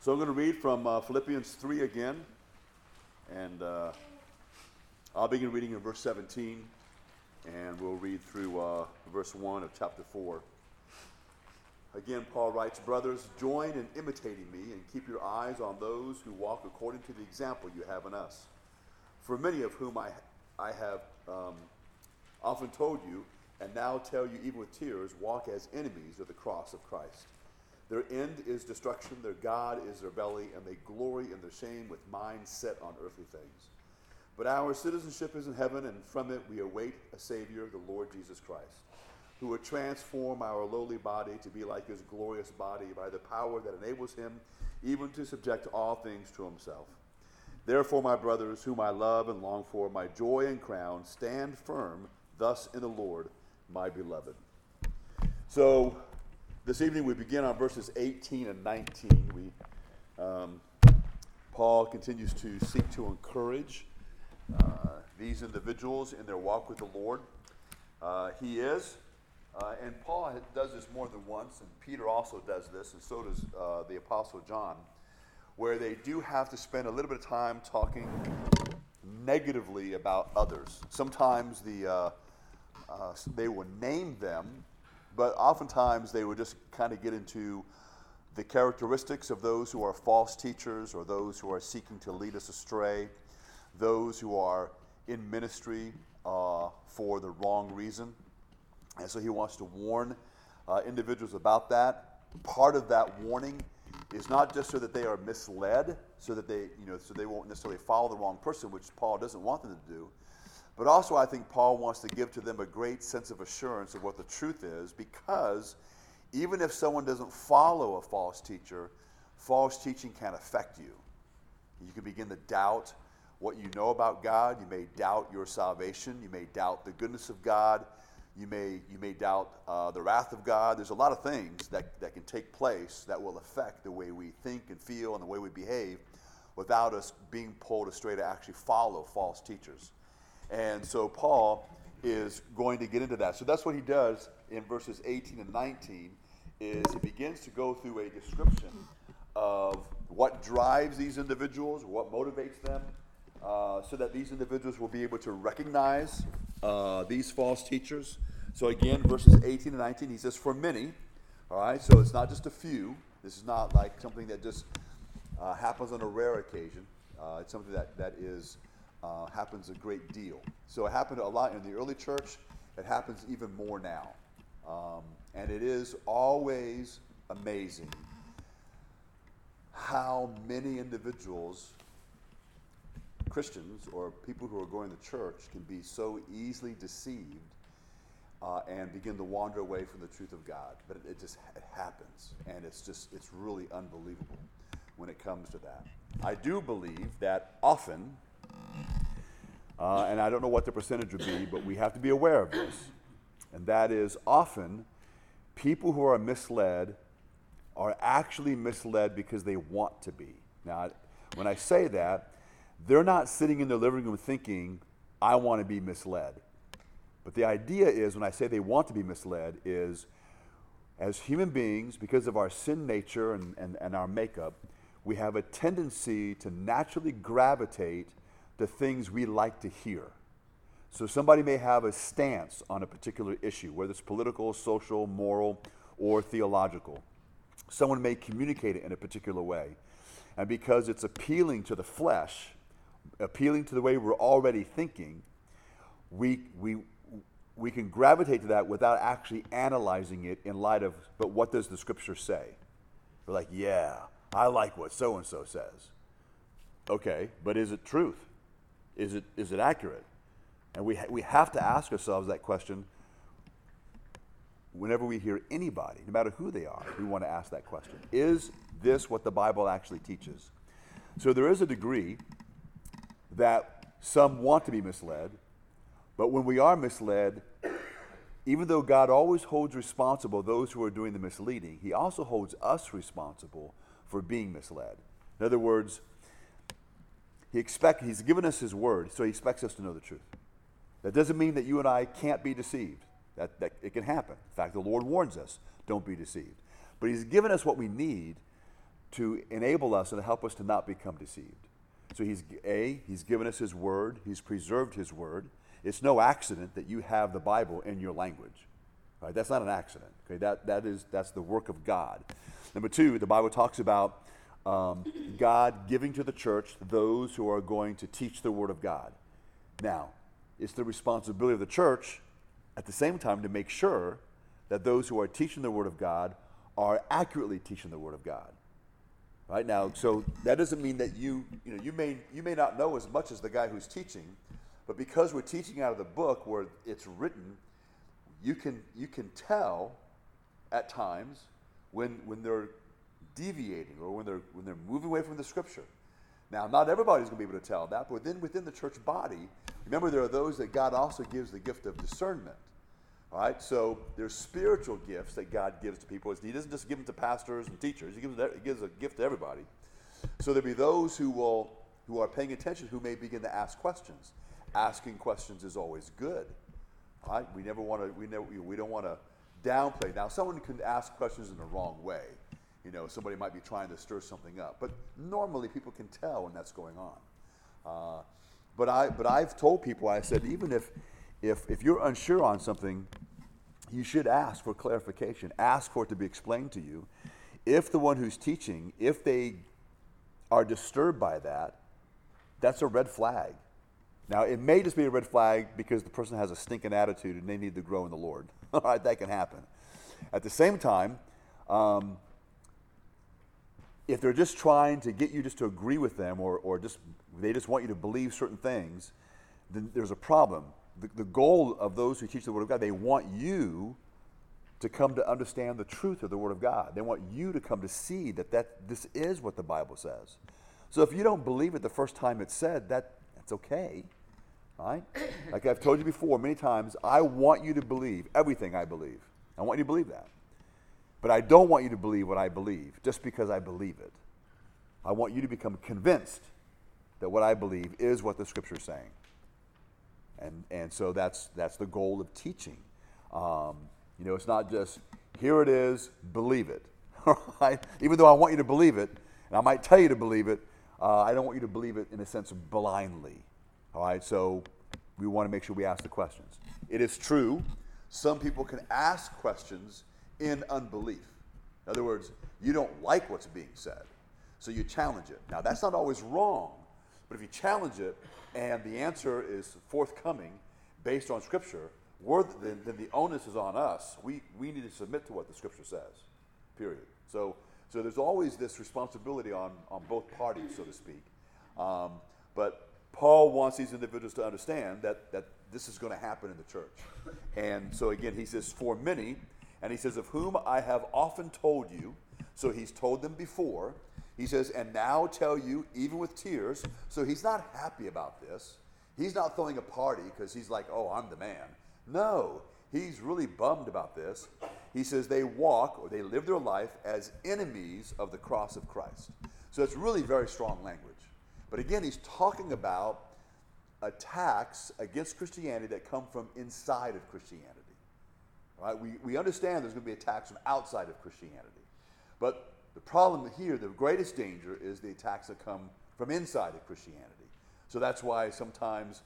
So I'm going to read from uh, Philippians 3 again, and uh, I'll begin reading in verse 17, and we'll read through uh, verse 1 of chapter 4. Again, Paul writes, Brothers, join in imitating me and keep your eyes on those who walk according to the example you have in us. For many of whom I, I have um, often told you, and now tell you even with tears, walk as enemies of the cross of Christ. Their end is destruction, their God is their belly, and they glory in their shame with minds set on earthly things. But our citizenship is in heaven, and from it we await a Savior, the Lord Jesus Christ, who will transform our lowly body to be like his glorious body by the power that enables him even to subject all things to himself. Therefore, my brothers, whom I love and long for, my joy and crown, stand firm thus in the Lord, my beloved. So, this evening we begin on verses 18 and 19. We, um, Paul continues to seek to encourage uh, these individuals in their walk with the Lord. Uh, he is, uh, and Paul does this more than once, and Peter also does this, and so does uh, the Apostle John, where they do have to spend a little bit of time talking negatively about others. Sometimes the, uh, uh, they will name them but oftentimes they would just kind of get into the characteristics of those who are false teachers or those who are seeking to lead us astray, those who are in ministry uh, for the wrong reason. And so he wants to warn uh, individuals about that. Part of that warning is not just so that they are misled, so that they, you know, so they won't necessarily follow the wrong person, which Paul doesn't want them to do, but also, I think Paul wants to give to them a great sense of assurance of what the truth is because even if someone doesn't follow a false teacher, false teaching can affect you. You can begin to doubt what you know about God. You may doubt your salvation. You may doubt the goodness of God. You may, you may doubt uh, the wrath of God. There's a lot of things that, that can take place that will affect the way we think and feel and the way we behave without us being pulled astray to actually follow false teachers. And so Paul is going to get into that. So that's what he does in verses 18 and 19 is he begins to go through a description of what drives these individuals, what motivates them, uh, so that these individuals will be able to recognize uh, these false teachers. So again, verses 18 and 19, he says, for many, all right, so it's not just a few. This is not like something that just uh, happens on a rare occasion. Uh, it's something that, that is uh, happens a great deal. So it happened a lot in the early church. It happens even more now. Um, and it is always amazing how many individuals, Christians or people who are going to church, can be so easily deceived uh, and begin to wander away from the truth of God. But it, it just it happens, and it's just it's really unbelievable when it comes to that. I do believe that often uh, and I don't know what the percentage would be, but we have to be aware of this. And that is often people who are misled are actually misled because they want to be. Now, when I say that, they're not sitting in their living room thinking, I want to be misled. But the idea is, when I say they want to be misled, is as human beings, because of our sin nature and, and, and our makeup, we have a tendency to naturally gravitate the things we like to hear. So somebody may have a stance on a particular issue, whether it's political, social, moral, or theological. Someone may communicate it in a particular way. And because it's appealing to the flesh, appealing to the way we're already thinking, we, we, we can gravitate to that without actually analyzing it in light of, but what does the scripture say? We're like, yeah, I like what so and so says. Okay, but is it truth? Is it, is it accurate? And we, ha- we have to ask ourselves that question whenever we hear anybody, no matter who they are, we want to ask that question. Is this what the Bible actually teaches? So there is a degree that some want to be misled, but when we are misled, even though God always holds responsible those who are doing the misleading, He also holds us responsible for being misled. In other words, he expect, he's given us his word, so he expects us to know the truth. That doesn't mean that you and I can't be deceived. That, that it can happen. In fact, the Lord warns us, don't be deceived. But he's given us what we need to enable us and to help us to not become deceived. So he's a he's given us his word, he's preserved his word. It's no accident that you have the Bible in your language. Right? That's not an accident. Okay, that, that is that's the work of God. Number two, the Bible talks about um, God giving to the church those who are going to teach the word of God. Now, it's the responsibility of the church at the same time to make sure that those who are teaching the word of God are accurately teaching the word of God. Right now, so that doesn't mean that you, you know, you may you may not know as much as the guy who's teaching, but because we're teaching out of the book where it's written, you can you can tell at times when when they're deviating or when they're when they're moving away from the scripture. Now, not everybody's going to be able to tell that, but then within the church body, remember there are those that God also gives the gift of discernment. All right, so there's spiritual gifts that God gives to people. He doesn't just give them to pastors and teachers. He gives, he gives a gift to everybody. So there'll be those who will who are paying attention who may begin to ask questions. Asking questions is always good. All right, we never want to we never we don't want to downplay. Now, someone can ask questions in the wrong way. You know, somebody might be trying to stir something up, but normally people can tell when that's going on. Uh, but I but I've told people I said even if if, if you're unsure on something, you should ask for clarification. Ask for it to be explained to you. If the one who's teaching, if they are disturbed by that, that's a red flag. Now, it may just be a red flag because the person has a stinking attitude and they need to grow in the Lord. All right, that can happen. At the same time, um, if they're just trying to get you just to agree with them or, or just they just want you to believe certain things, then there's a problem the, the goal of those who teach the Word of God, they want you to come to understand the truth of the Word of God. They want you to come to see that, that this is what the Bible says. So if you don't believe it the first time it's said, that, that's okay. Right? Like I've told you before many times, I want you to believe everything I believe. I want you to believe that. But I don't want you to believe what I believe just because I believe it. I want you to become convinced that what I believe is what the Scripture is saying. And, and so that's, that's the goal of teaching. Um, you know, it's not just, here it is, believe it. Right? Even though I want you to believe it, and I might tell you to believe it, uh, I don't want you to believe it in a sense blindly. All right, so we want to make sure we ask the questions. It is true, some people can ask questions in unbelief. In other words, you don't like what's being said, so you challenge it. Now, that's not always wrong, but if you challenge it and the answer is forthcoming based on Scripture, then, then the onus is on us. We, we need to submit to what the Scripture says, period. So, so there's always this responsibility on, on both parties, so to speak. Um, but Paul wants these individuals to understand that, that this is going to happen in the church. And so again, he says, For many, and he says, Of whom I have often told you, so he's told them before, he says, and now tell you, even with tears. So he's not happy about this. He's not throwing a party because he's like, oh, I'm the man. No, he's really bummed about this. He says they walk or they live their life as enemies of the cross of Christ. So it's really very strong language. But again, he's talking about attacks against Christianity that come from inside of Christianity. Right? We, we understand there's going to be attacks from outside of Christianity. But the problem here, the greatest danger, is the attacks that come from inside of Christianity. So that's why sometimes,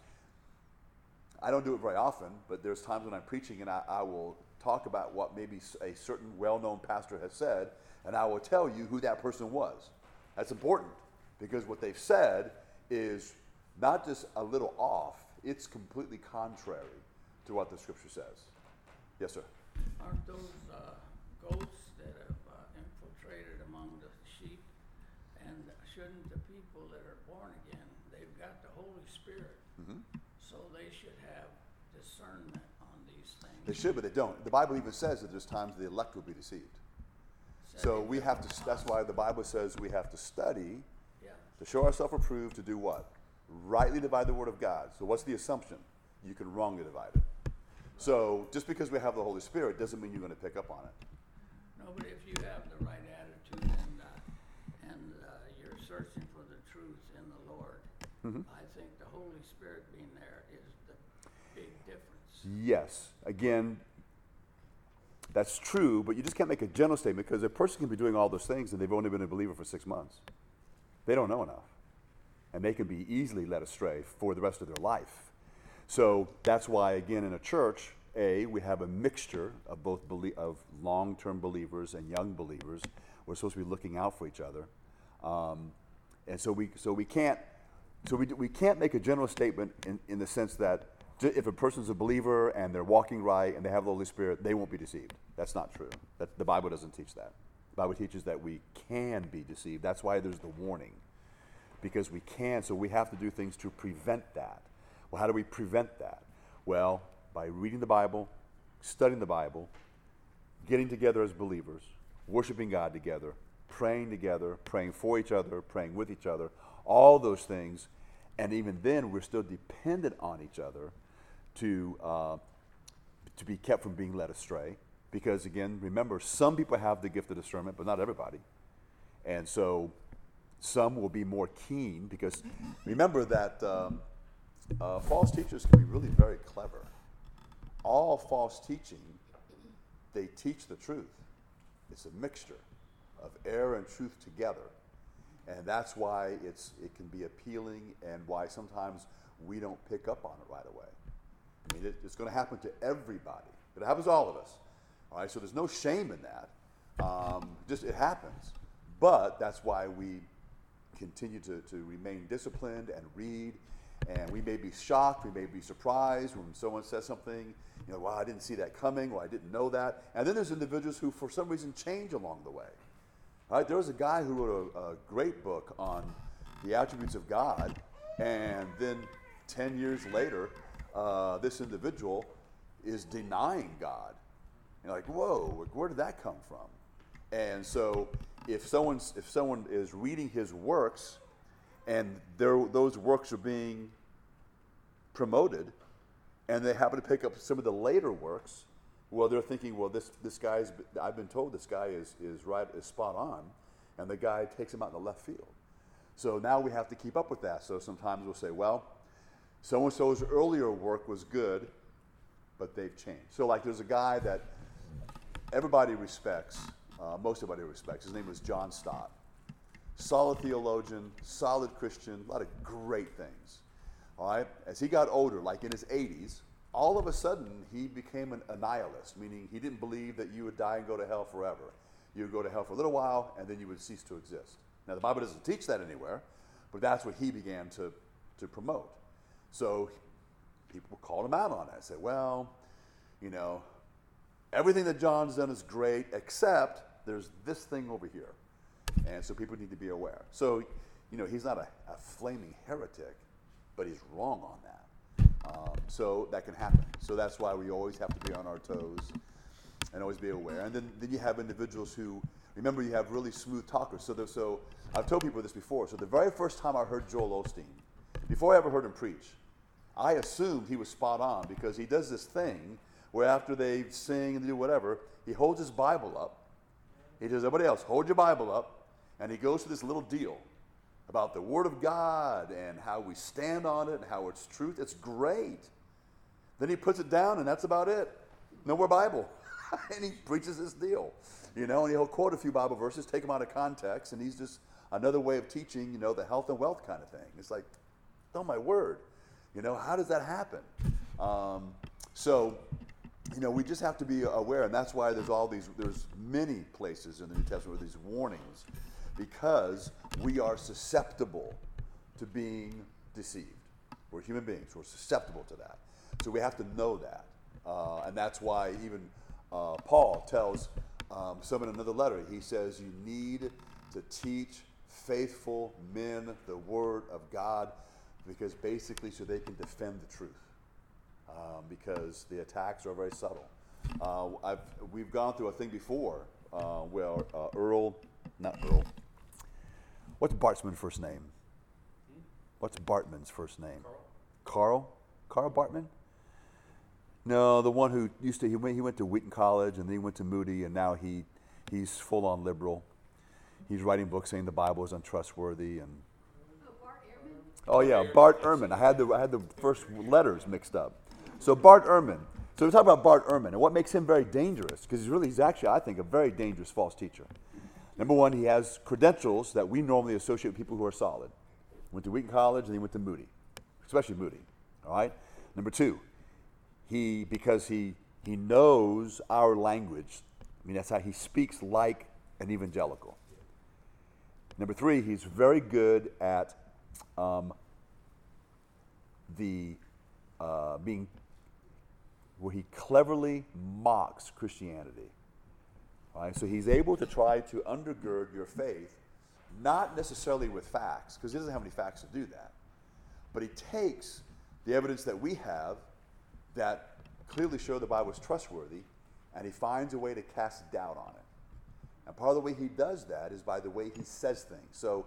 I don't do it very often, but there's times when I'm preaching and I, I will talk about what maybe a certain well known pastor has said, and I will tell you who that person was. That's important because what they've said is not just a little off, it's completely contrary to what the scripture says. Yes, sir. Aren't those uh, goats that have uh, infiltrated among the sheep? And shouldn't the people that are born again—they've got the Holy Spirit—so they should, have discernment on these things. They should, but they don't. The Bible even says that there's times the elect will be deceived. So we have to, that's why the Bible says we have to study Yeah. to show ourselves approved to do what? Rightly divide the word of God. So what's the assumption? You can wrongly divide it. So just because we have the Holy Spirit doesn't mean you're going to pick up on it. No, but if you have the right attitude and, uh, and uh, you're searching for the truth in the Lord, Mm-hmm. I think the Holy Spirit being there is the big difference. Yes. Again, That's true, but you just can't make a general statement because a person can be doing all those things and they've only been a believer for six months. They don't know enough. And they can be easily led astray for the rest of their life. So that's why, again, in a church, A, we have a mixture of both belie- of long term believers and young believers. We're supposed to be looking out for each other. Um, and so we, so we can't, so we, we can't make a general statement in, in the sense that if a person's a believer and they're walking right and they have the Holy Spirit, they won't be deceived. That's not true. That, the Bible doesn't teach that. The Bible teaches that we can be deceived. That's why there's the warning. Because we can, so we have to do things to prevent that. Well, how do we prevent that? Well, by reading the Bible, studying the Bible, getting together as believers, worshiping God together, praying together, praying for each other, praying with each other, all those things. And even then, we're still dependent on each other to, uh, to be kept from being led astray. Because again, remember, some people have the gift of discernment, but not everybody. And so some will be more keen because remember that um, uh, false teachers can be really very clever. All false teaching, they teach the truth. It's a mixture of error and truth together. And that's why it's, it can be appealing and why sometimes we don't pick up on it right away. I mean, it, it's going to happen to everybody. It happens to all of us. All right, so there's no shame in that. Um, just it happens. But that's why we continue to, to remain disciplined and read. And we may be shocked, we may be surprised when someone says something, you know, wow, I didn't see that coming, or I didn't know that. And then there's individuals who, for some reason, change along the way. All right, there was a guy who wrote a, a great book on the attributes of God, and then 10 years later, uh, this individual is denying God. You're like, whoa, where did that come from? And so, if someone's if someone is reading his works, and there, those works are being promoted, and they happen to pick up some of the later works, well, they're thinking, well, this this guy's I've been told this guy is is right is spot on, and the guy takes him out in the left field. So now we have to keep up with that. So sometimes we'll say, well, so and so's earlier work was good, but they've changed. So like there's a guy that everybody respects, uh, most everybody respects. His name was John Stott. Solid theologian, solid Christian, a lot of great things. All right? As he got older, like in his 80s, all of a sudden he became an, a nihilist, meaning he didn't believe that you would die and go to hell forever. You would go to hell for a little while and then you would cease to exist. Now, the Bible doesn't teach that anywhere, but that's what he began to, to promote. So people called him out on it. Said, well, you know, everything that John's done is great, except there's this thing over here. And so people need to be aware. So, you know, he's not a, a flaming heretic, but he's wrong on that. Um, so that can happen. So that's why we always have to be on our toes and always be aware. And then, then you have individuals who, remember, you have really smooth talkers. So, so I've told people this before. So the very first time I heard Joel Osteen, before I ever heard him preach, I assumed he was spot on because he does this thing where after they sing and do whatever, he holds his Bible up. He tells everybody else, hold your Bible up. And he goes through this little deal about the Word of God and how we stand on it and how it's truth. It's great. Then he puts it down, and that's about it. No more Bible. and he preaches this deal. You know, and he'll quote a few Bible verses, take them out of context, and he's just another way of teaching, you know, the health and wealth kind of thing. It's like, oh my word. You know, how does that happen? Um, so, you know, we just have to be aware, and that's why there's all these, there's many places in the New Testament with these warnings, because we are susceptible to being deceived. We're human beings, we're susceptible to that. So we have to know that. Uh, and that's why even uh, Paul tells um, in another letter, he says, You need to teach faithful men the word of God because basically so they can defend the truth um, because the attacks are very subtle. Uh, we've gone through a thing before uh, where uh, Earl, not Earl, what's Bartman's first name? Hmm? What's Bartman's first name? Carl. Carl? Carl Bartman? No, the one who used to, he went, he went to Wheaton College and then he went to Moody and now he, he's full on liberal. He's writing books saying the Bible is untrustworthy and oh, oh yeah, Bart Ehrman. I had the I had the first letters mixed up. So Bart Ehrman. So So we talk about Bart Ehrman and what makes him very dangerous, because he's really, he's actually, I think, a very dangerous false teacher. Number one, he has credentials that we normally associate with people who are solid. Went to Wheaton College and he went to Moody, especially Moody. All right. Number two, he because he he knows our language. I mean, that's how he speaks like an evangelical. Number three, he's very good at um, the uh, being where he cleverly mocks Christianity. Right? So he's able to try to undergird your faith, not necessarily with facts, because he doesn't have any facts to do that. But he takes the evidence that we have that clearly show the Bible is trustworthy, and he finds a way to cast doubt on it. And part of the way he does that is by the way he says things. So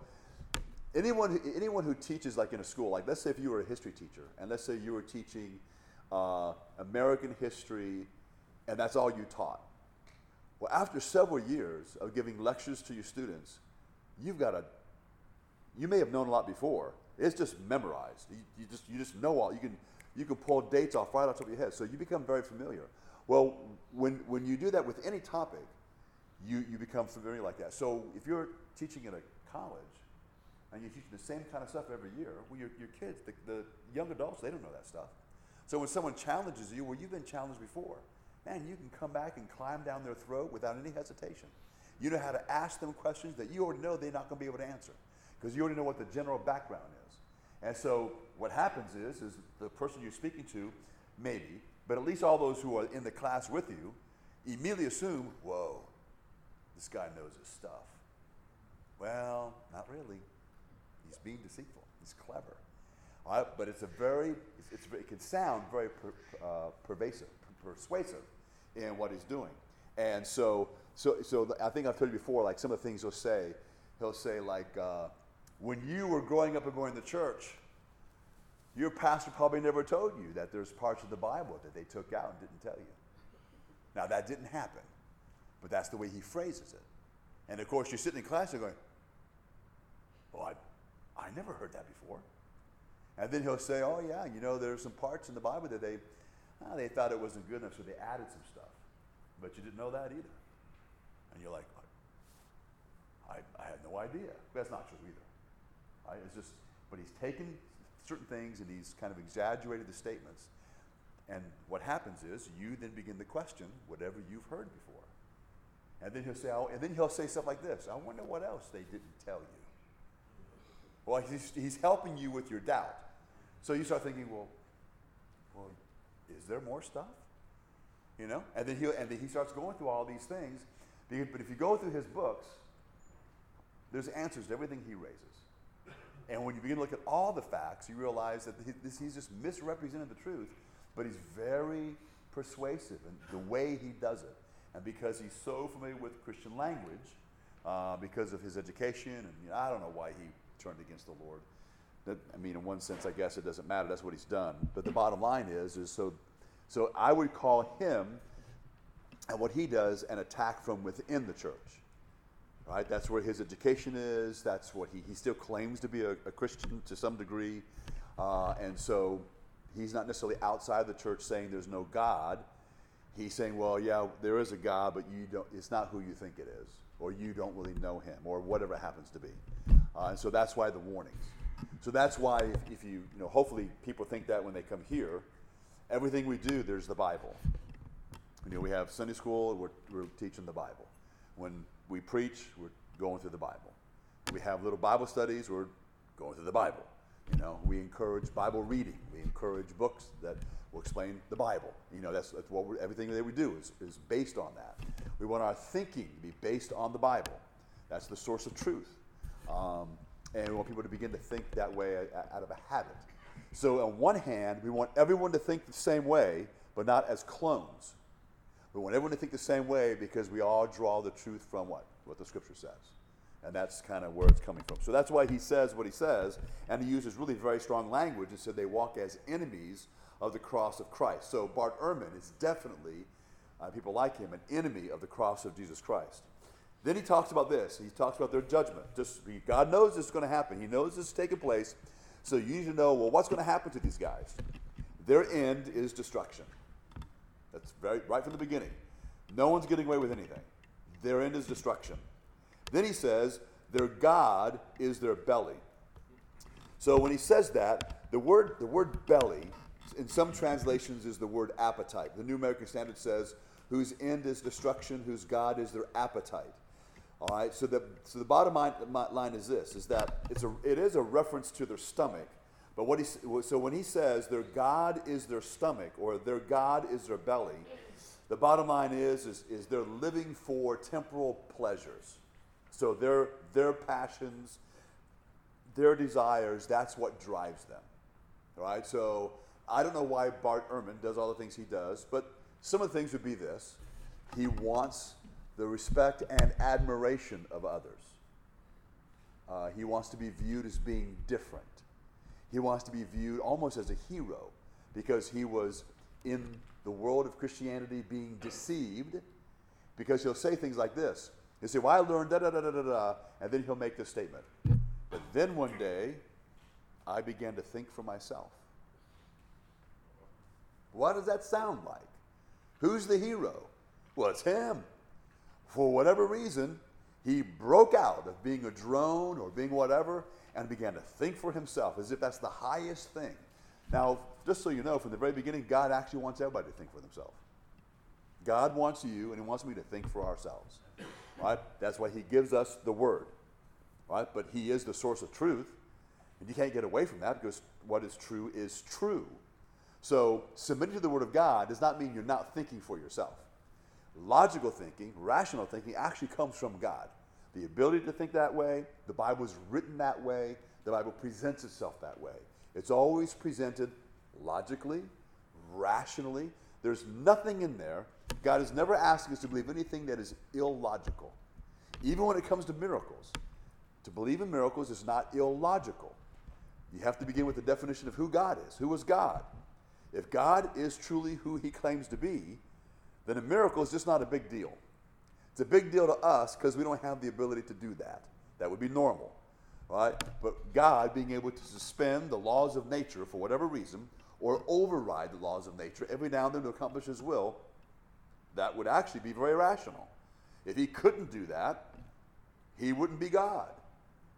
anyone, anyone who teaches like in a school, like let's say if you were a history teacher, and let's say you were teaching uh, American history, and that's all you taught. Well, after several years of giving lectures to your students, you've got a, you may have known a lot before. It's just memorized. You, you just, you just know all. You can, you can pull dates off right off the top of your head. So you become very familiar. Well, when, when you do that with any topic, you, you become familiar like that. So if you're teaching in a college and you're teaching the same kind of stuff every year, well, your, your kids, the, the young adults, they don't know that stuff. So when someone challenges you, well, you've been challenged before, man, you can come back and climb down their throat without any hesitation. You know how to ask them questions that you already know they're not going to be able to answer because you already know what the general background is. And so what happens is, is the person you're speaking to, maybe, but at least all those who are in the class with you, immediately assume, whoa, this guy knows his stuff. Well, not really. He's being deceitful. He's clever. All right, but it's a very, it's, it's, it can sound very per, uh, pervasive, persuasive in what he's doing. And so, so, so I think I've told you before, like some of the things he'll say, he'll say like, uh, when you were growing up and going to church, your pastor probably never told you that there's parts of the Bible that they took out and didn't tell you. Now that didn't happen, but that's the way he phrases it. And of course, you're sitting in class and going, "Well, I, I never heard that before." And then he'll say, "Oh yeah, you know, there's some parts in the Bible that they, oh, they thought it wasn't good enough, so they added some stuff, but you didn't know that either." And you're like, "I, I had no idea." That's not true either. Right? It's just, but he's taken certain things and he's kind of exaggerated the statements. And what happens is you then begin to question whatever you've heard before. And then he'll say, oh, and then he'll say stuff like this I wonder what else they didn't tell you. Well, he's, he's helping you with your doubt. So you start thinking, well, well, is there more stuff? You know? And then, he and then he starts going through all these things. But if you go through his books, there's answers to everything he raises. And when you begin to look at all the facts, you realize that this, he's just misrepresented the truth, but he's very persuasive in the way he does it. And because he's so familiar with Christian language, uh, because of his education, and you know, I don't know why he turned against the Lord. That, I mean, in one sense, I guess it doesn't matter. That's what he's done. But the bottom line is, is so, so I would call him and what he does an attack from within the church right? That's where his education is. That's what he, he still claims to be a, a Christian to some degree. Uh, and so he's not necessarily outside the church saying there's no God. He's saying, well, yeah, there is a God, but you don't, it's not who you think it is, or you don't really know him, or whatever happens to be. Uh, and so that's why the warnings. So that's why if, if you, you know, hopefully people think that when they come here, everything we do, there's the Bible. You know, we have Sunday school, we're, we're teaching the Bible. When we preach, we're going through the Bible. We have little Bible studies, we're going through the Bible. You know, we encourage Bible reading. We encourage books that will explain the Bible. You know, that's, that's what everything that we do is, is based on that. We want our thinking to be based on the Bible. That's the source of truth. Um, and we want people to begin to think that way out of a habit. So, on one hand, we want everyone to think the same way, but not as clones. We want everyone to think the same way because we all draw the truth from what? What the scripture says. And that's kind of where it's coming from. So that's why he says what he says, and he uses really very strong language and said they walk as enemies of the cross of Christ. So Bart Ehrman is definitely, uh, people like him, an enemy of the cross of Jesus Christ. Then he talks about this. He talks about their judgment. Just God knows this is going to happen. He knows this is taking place. So you need to know, well, what's going to happen to these guys? Their end is destruction. That's very right from the beginning. No one's getting away with anything. Their end is destruction. Then he says, their God is their belly. So when he says that, the word, the word belly, in some translations, is the word appetite. The New American Standard says, whose end is destruction, whose God is their appetite. All right, so the, so the bottom line, is this, is that it's a, it is a reference to their stomach, but what he, so when he says their God is their stomach or their God is their belly, the bottom line is, is, is they're living for temporal pleasures. So their, their passions, their desires, that's what drives them. Right, so I don't know why Bart Ehrman does all the things he does, but some of the things would be this. He wants the respect and admiration of others. Uh, he wants to be viewed as being different. He wants to be viewed almost as a hero because he was in the world of Christianity being deceived. Because he'll say things like this. He'll say, Well, I learned da da da da da da, and then he'll make this statement. But then one day, I began to think for myself. What does that sound like? Who's the hero? Well, it's him. For whatever reason, he broke out of being a drone or being whatever and began to think for himself as if that's the highest thing. Now, just so you know, from the very beginning, God actually wants everybody to think for themselves. God wants you and he wants me to think for ourselves. Right? That's why he gives us the word. Right? But he is the source of truth. And you can't get away from that because what is true is true. So, submitting to the Word of God does not mean you're not thinking for yourself. Logical thinking, rational thinking, actually comes from God. The ability to think that way, the Bible is written that way, the Bible presents itself that way. It's always presented logically, rationally. There's nothing in there. God is never asking us to believe anything that is illogical. Even when it comes to miracles, to believe in miracles is not illogical. You have to begin with the definition of who God is. Who is God? If God is truly who he claims to be, then a miracle is just not a big deal. It's a big deal to us because we don't have the ability to do that. That would be normal, right? But God being able to suspend the laws of nature for whatever reason or override the laws of nature every now and then to accomplish his will, that would actually be very rational. If he couldn't do that, he wouldn't be God.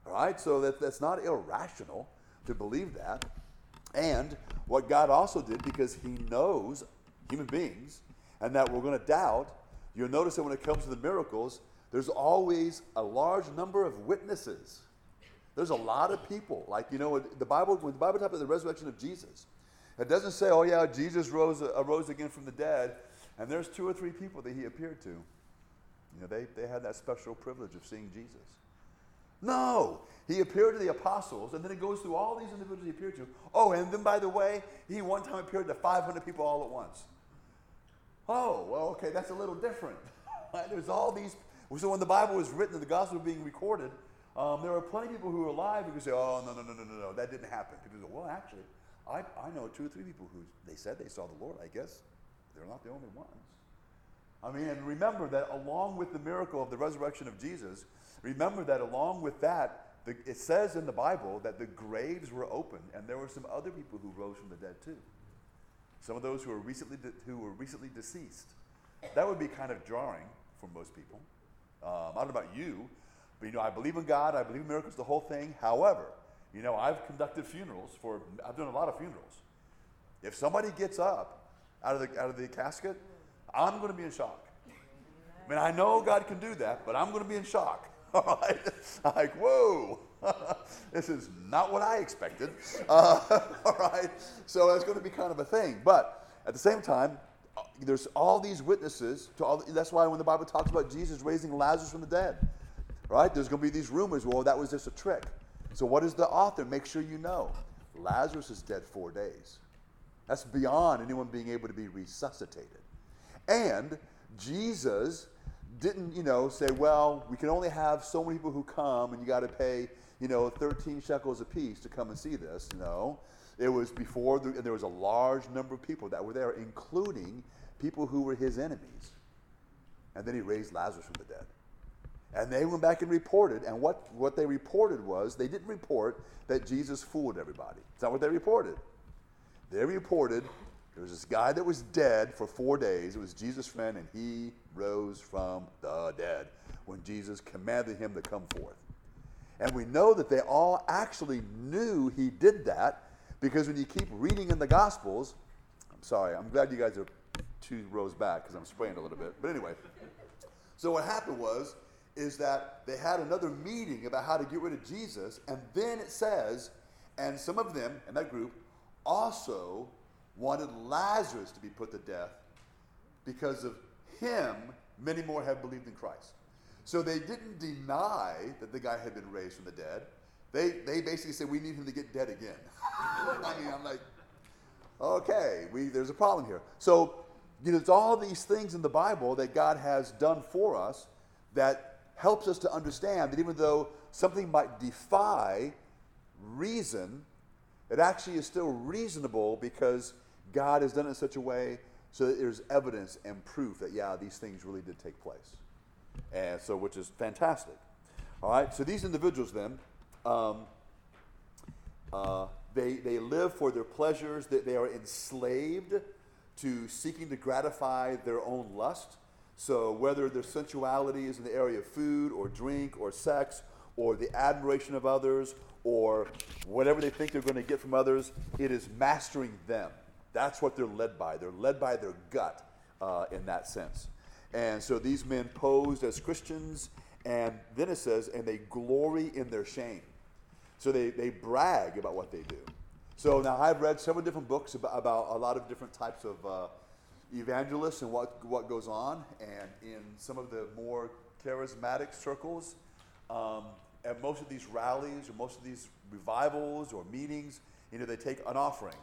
Right? So that, that's not irrational to believe that. And what God also did, because He knows human beings and that we're going to doubt, you'll notice that when it comes to the miracles, there's always a large number of witnesses. There's a lot of people. Like, you know, the Bible, when the Bible talks about the resurrection of Jesus, it doesn't say, oh, yeah, Jesus rose, uh, arose again from the dead, and there's two or three people that he appeared to. You know, they, they had that special privilege of seeing Jesus. No, he appeared to the apostles, and then it goes through all these individuals he appeared to. Oh, and then by the way, he one time appeared to 500 people all at once. Oh, well, okay, that's a little different. There's all these. So when the Bible was written, and the gospel was being recorded, um, there were plenty of people who were alive who could say, oh, no, no, no, no, no, no, that didn't happen. People go, well, actually, I, I know two or three people who they said they saw the Lord. I guess they're not the only ones. I mean, and remember that along with the miracle of the resurrection of Jesus, remember that along with that, the, it says in the Bible that the graves were open, and there were some other people who rose from the dead too. Some of those who were recently de- who were recently deceased. That would be kind of jarring for most people. Um, I don't know about you, but you know, I believe in God. I believe in miracles, the whole thing. However, you know, I've conducted funerals for. I've done a lot of funerals. If somebody gets up out of the out of the casket, I'm going to be in shock. I mean, I know God can do that, but I'm going to be in shock. All right? Like, whoa, this is not what I expected. Uh, all right? So it's going to be kind of a thing. But at the same time, uh, there's all these witnesses. To all, that's why when the Bible talks about Jesus raising Lazarus from the dead, right? There's going to be these rumors. Well, that was just a trick. So what does the author make sure you know? Lazarus is dead four days. That's beyond anyone being able to be resuscitated. And Jesus didn't, you know, say, well, we can only have so many people who come and you got to pay, you know, 13 shekels a piece to come and see this. No. It was before, the, and there was a large number of people that were there, including people who were his enemies. And then he raised Lazarus from the dead. And they went back and reported, and what, what they reported was they didn't report that Jesus fooled everybody. It's not what they reported. They reported There was this guy that was dead for four days. It was Jesus' friend, and he rose from the dead when Jesus commanded him to come forth. And we know that they all actually knew he did that because when you keep reading in the Gospels, I'm sorry, I'm glad you guys are two rows back because I'm spraying a little bit. But anyway, so what happened was, is that they had another meeting about how to get rid of Jesus, and then it says, and some of them in that group also wanted Lazarus to be put to death because of him, many more have believed in Christ. So they didn't deny that the guy had been raised from the dead. They, they basically said, we need him to get dead again. I mean, I'm like, okay, we, there's a problem here. So, you know, it's all these things in the Bible that God has done for us that helps us to understand that even though something might defy reason, it actually is still reasonable because God has done it in such a way so that there's evidence and proof that, yeah, these things really did take place. And so, which is fantastic. All right, so these individuals then, um, uh, they, they live for their pleasures, that they are enslaved to seeking to gratify their own lust. So, whether their sensuality is in the area of food or drink or sex or the admiration of others or whatever they think they're going to get from others, it is mastering them. That's what they're led by. They're led by their gut uh, in that sense. And so these men posed as Christians, and then it says, and they glory in their shame. So they, they brag about what they do. So now I've read several different books about, about a lot of different types of uh, evangelists and what, what goes on. And in some of the more charismatic circles, um, at most of these rallies or most of these revivals or meetings, you know, they take an offering.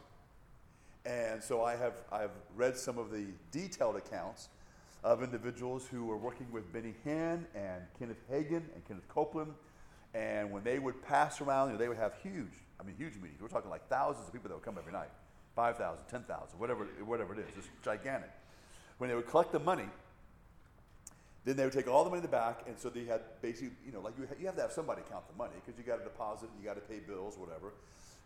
And so I have I've read some of the detailed accounts of individuals who were working with Benny Hinn and Kenneth Hagin and Kenneth Copeland. And when they would pass around, you know, they would have huge, I mean, huge meetings. We're talking like thousands of people that would come every night 5,000, 10,000, whatever, whatever it is. It's gigantic. When they would collect the money, then they would take all the money in the back, and so they had basically, you know, like you, ha- you have to have somebody count the money because you got to deposit, and you got to pay bills, whatever.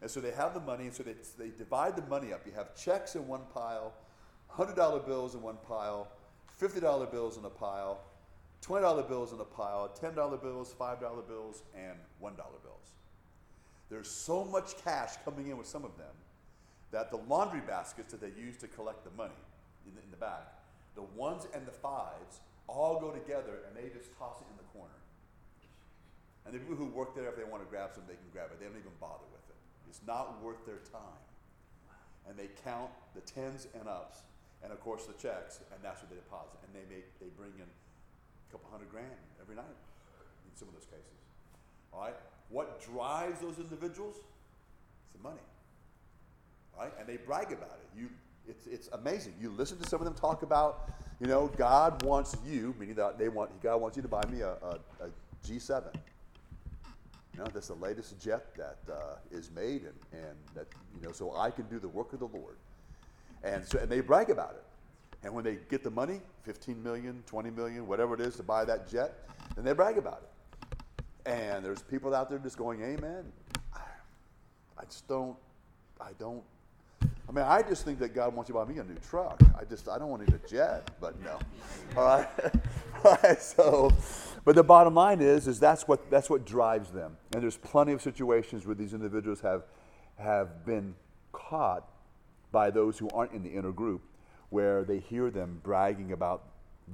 And so they have the money, and so they, they divide the money up. You have checks in one pile, $100 bills in one pile, $50 bills in a pile, $20 bills in a pile, $10 bills, $5 bills, and $1 bills. There's so much cash coming in with some of them that the laundry baskets that they use to collect the money in the, in the back, the ones and the fives all go together and they just toss it in the corner. And the people who work there, if they want to grab some, they can grab it. They don't even bother with it. It's not worth their time. And they count the tens and ups, and of course the checks, and that's what they deposit. And they make they bring in a couple hundred grand every night in some of those cases. All right? What drives those individuals? It's the money. All right? And they brag about it. You it's, it's amazing. You listen to some of them talk about, you know, God wants you, meaning that they want God wants you to buy me a, a, a G7. You know, that's the latest jet that uh, is made, and, and that you know, so I can do the work of the Lord. And so, and they brag about it. And when they get the money, 15 million, 20 million, whatever it is to buy that jet, then they brag about it. And there's people out there just going, Amen. I, I just don't, I don't I mean, I just think that God wants you to buy me a new truck. I just, I don't want to need a jet, but no. All right. All right. So, but the bottom line is, is that's what that's what drives them. And there's plenty of situations where these individuals have have been caught by those who aren't in the inner group, where they hear them bragging about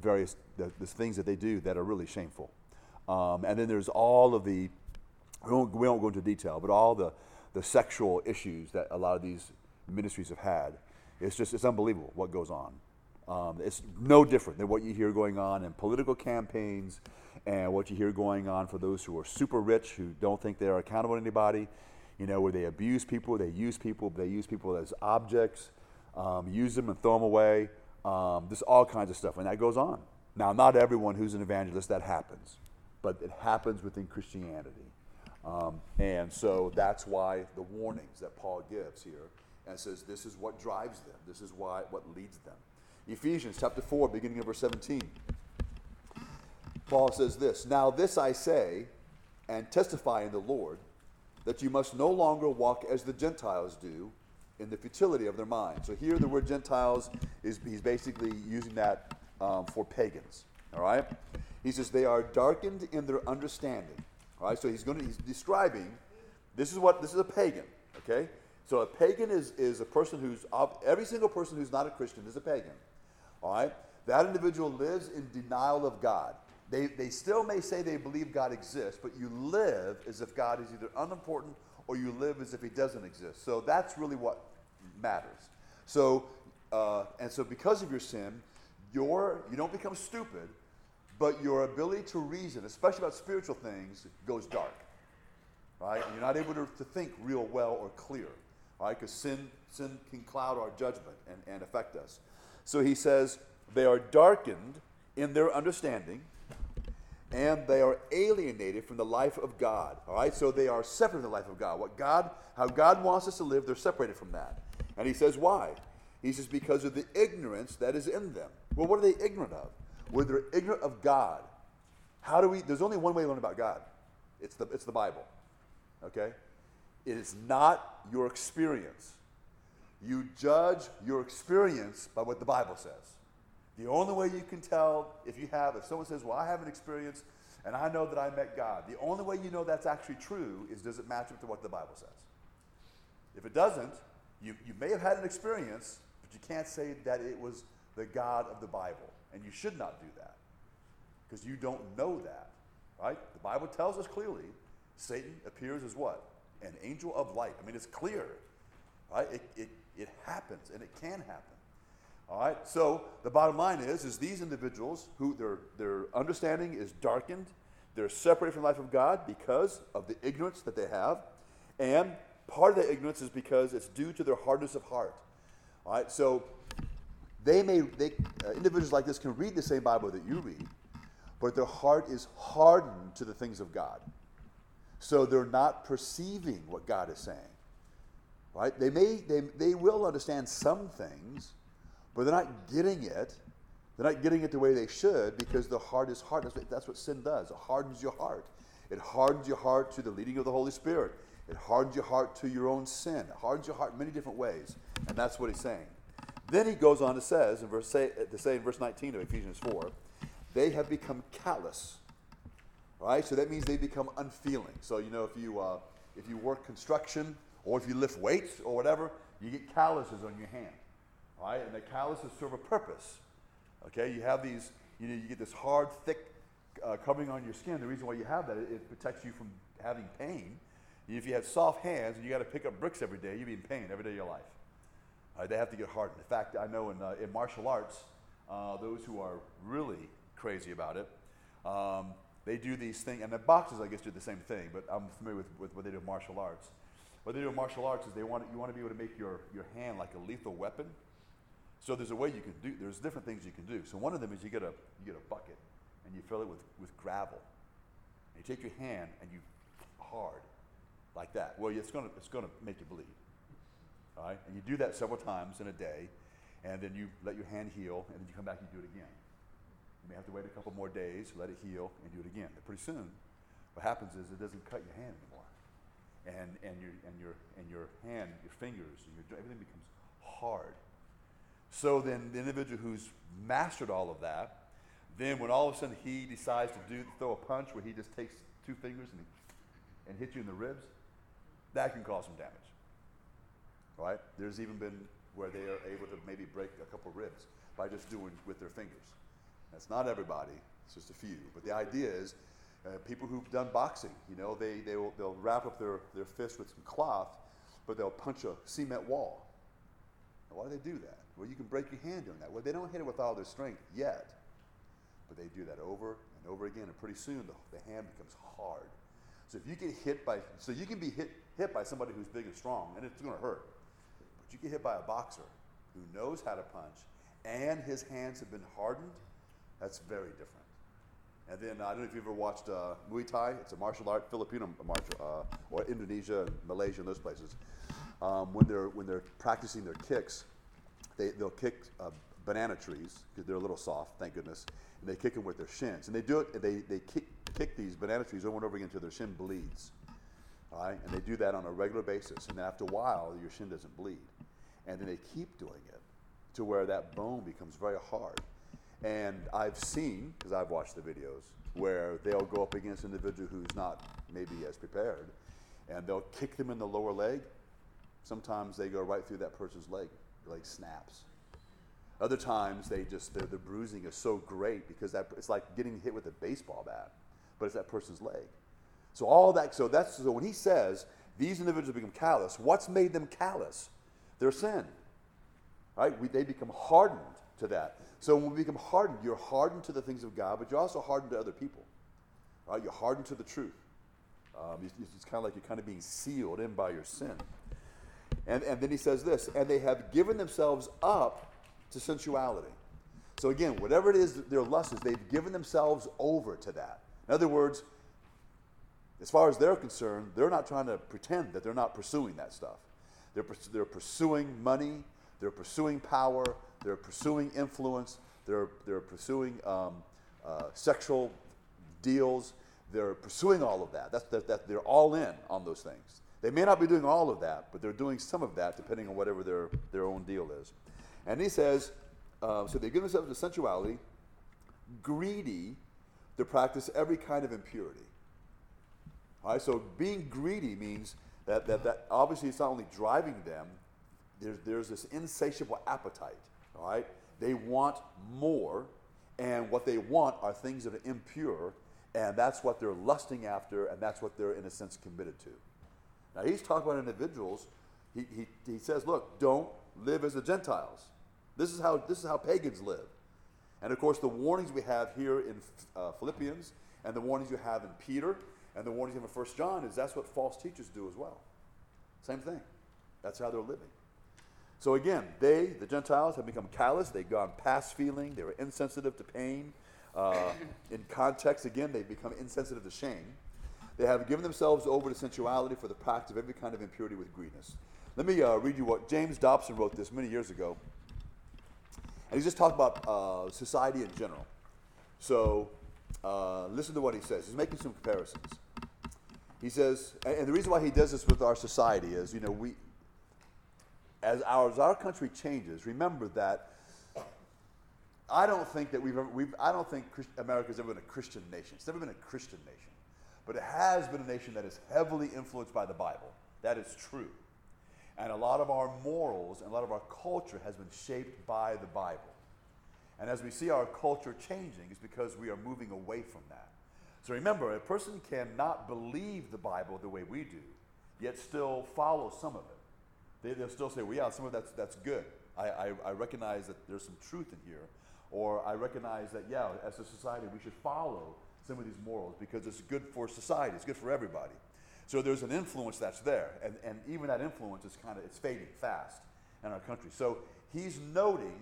various the, the things that they do that are really shameful. Um, and then there's all of the we won't, we won't go into detail, but all the the sexual issues that a lot of these ministries have had. It's just, it's unbelievable what goes on. Um, it's no different than what you hear going on in political campaigns and what you hear going on for those who are super rich, who don't think they're accountable to anybody, you know, where they abuse people, they use people, they use people as objects, um, use them and throw them away. Um, there's all kinds of stuff, and that goes on. Now, not everyone who's an evangelist, that happens, but it happens within Christianity. Um, and so that's why the warnings that Paul gives here and says this is what drives them. This is why what leads them. Ephesians chapter 4, beginning of verse 17. Paul says this Now this I say and testify in the Lord that you must no longer walk as the Gentiles do in the futility of their mind. So here, the word Gentiles is he's basically using that um, for pagans. All right. He says they are darkened in their understanding. All right. So he's going to he's describing. This is what this is a pagan. Okay. So a pagan is is a person who's every single person who's not a Christian is a pagan. All right. That individual lives in denial of God. They, they still may say they believe God exists, but you live as if God is either unimportant or you live as if he doesn't exist. So that's really what matters. So, uh, and so because of your sin, your, you don't become stupid, but your ability to reason, especially about spiritual things, goes dark. Right? You're not able to, to think real well or clear. Right? Because sin, sin can cloud our judgment and, and affect us. So he says, they are darkened in their understanding and they are alienated from the life of God. All right, so they are separate from the life of God. What God, how God wants us to live, they're separated from that. And he says, why? He says, because of the ignorance that is in them. Well, what are they ignorant of? Well, they're ignorant of God. How do we? There's only one way to learn about God. It's the it's the Bible. Okay, it is not your experience. You judge your experience by what the Bible says. The only way you can tell if you have, if someone says, Well, I have an experience and I know that I met God, the only way you know that's actually true is does it match up to what the Bible says? If it doesn't, you, you may have had an experience, but you can't say that it was the God of the Bible. And you should not do that because you don't know that. Right? The Bible tells us clearly Satan appears as what? An angel of light. I mean, it's clear. Right? It, it, it happens and it can happen. All right. So the bottom line is, is these individuals who their their understanding is darkened, they're separated from the life of God because of the ignorance that they have, and part of that ignorance is because it's due to their hardness of heart. All right. So they may they uh, individuals like this can read the same Bible that you read, but their heart is hardened to the things of God. So they're not perceiving what God is saying. Right? They may they, they will understand some things but they're not getting it. They're not getting it the way they should because the heart is hard. That's what, that's what sin does. It hardens your heart. It hardens your heart to the leading of the Holy Spirit. It hardens your heart to your own sin. It hardens your heart many different ways. And that's what he's saying. Then he goes on to says in verse say, to say in verse 19 of Ephesians 4, they have become callous. Right? So that means they become unfeeling. So you know if you uh, if you work construction or if you lift weights or whatever, you get calluses on your right? And the calluses serve a purpose. Okay, you have these, you know, you get this hard, thick uh, covering on your skin. The reason why you have that, it, it protects you from having pain. If you have soft hands and you got to pick up bricks every day, you'd be in pain every day of your life. Uh, they have to get hardened. In fact, I know in, uh, in martial arts, uh, those who are really crazy about it, um, they do these things, and the boxers, I guess, do the same thing, but I'm familiar with, with what they do in martial arts. What they do in martial arts is they want you want to be able to make your, your hand like a lethal weapon. So there's a way you can do, there's different things you can do. So one of them is you get a, you get a bucket and you fill it with, with gravel. And you take your hand and you hard like that. Well, it's to it's gonna make you bleed. All right? And you do that several times in a day, and then you let your hand heal, and then you come back and you do it again. You may have to wait a couple more days, let it heal, and do it again. But pretty soon, what happens is it doesn't cut your hand anymore. And, and, your, and, your, and your hand, your fingers, your, everything becomes hard. So then the individual who's mastered all of that, then when all of a sudden he decides to do throw a punch where he just takes two fingers and, and hits you in the ribs, that can cause some damage. Right? There's even been where they are able to maybe break a couple ribs by just doing with their fingers. That's not everybody, it's just a few. But the idea is uh, people who've done boxing, you know, they, they will, they'll wrap up their, their fist with some cloth, but they'll punch a cement wall. Now, why do they do that? Well, you can break your hand doing that. Well, they don't hit it with all their strength yet, but they do that over and over again, and pretty soon the, the hand becomes hard. So if you get hit by, so you can be hit, hit by somebody who's big and strong, and it's going to hurt. But you get hit by a boxer who knows how to punch, and his hands have been hardened, that's very different. And then I don't know if you've ever watched uh, Muay Thai. It's a martial art, Filipino martial, uh, or Indonesia, Malaysia, and those places. Um, when they're when they're practicing their kicks, they, they'll kick uh, banana trees because they're a little soft, thank goodness, and they kick them with their shins. And they do it, they, they kick, kick these banana trees over and over again until their shin bleeds. All right? And they do that on a regular basis. And then after a while, your shin doesn't bleed. And then they keep doing it to where that bone becomes very hard. And I've seen, because I've watched the videos, where they'll go up against an individual who's not maybe as prepared, and they'll kick them in the lower leg. Sometimes they go right through that person's leg, leg snaps. Other times they just the, the bruising is so great because that it's like getting hit with a baseball bat, but it's that person's leg. So all that so that's so when he says these individuals become callous, what's made them callous? Their sin. Right? We, they become hardened to that. So when we become hardened, you're hardened to the things of God, but you're also hardened to other people. Right? You're hardened to the truth. Um, it's, it's kind of like you're kind of being sealed in by your sin. And, and then he says this, and they have given themselves up to sensuality. So again, whatever it is their lust is, they've given themselves over to that. In other words, as far as they're concerned, they're not trying to pretend that they're not pursuing that stuff. They're, they're pursuing money, they're pursuing power, they're pursuing influence, they're, they're pursuing um, uh, sexual deals, they're pursuing all of that. That's, that, that. They're all in on those things. They may not be doing all of that, but they're doing some of that depending on whatever their, their own deal is. And he says, uh, so they give themselves to sensuality, greedy to practice every kind of impurity. All right, so being greedy means that, that, that obviously it's not only driving them, there's, there's this insatiable appetite. All right, they want more, and what they want are things that are impure, and that's what they're lusting after, and that's what they're, in a sense, committed to. Now, he's talking about individuals. He, he, he says, look, don't live as the Gentiles. This is how, this is how pagans live. And of course, the warnings we have here in uh, Philippians and the warnings you have in Peter and the warnings you have in 1 John is that's what false teachers do as well. Same thing. That's how they're living. So again, they, the Gentiles, have become callous. They've gone past feeling. They were insensitive to pain. Uh, in context, again, they've become insensitive to shame. They have given themselves over to sensuality for the practice of every kind of impurity with greediness. Let me uh, read you what James Dobson wrote this many years ago. And he's just talking about uh, society in general. So uh, listen to what he says. He's making some comparisons. He says, and, the reason why he does this with our society is, you know, we, as our, as our country changes, remember that I don't think that we've ever, we've, I don't think America's ever been a Christian nation. It's never been a Christian nation. But it has been a nation that is heavily influenced by the Bible. That is true. And a lot of our morals and a lot of our culture has been shaped by the Bible. And as we see our culture changing, it's because we are moving away from that. So remember, a person cannot believe the Bible the way we do, yet still follow some of it. They, they'll still say, well, yeah, some of that's, that's good. I, I, I recognize that there's some truth in here. Or I recognize that, yeah, as a society, we should follow some of these morals because it's good for society, it's good for everybody. So there's an influence that's there, and, and even that influence is kind of it's fading fast in our country. So he's noting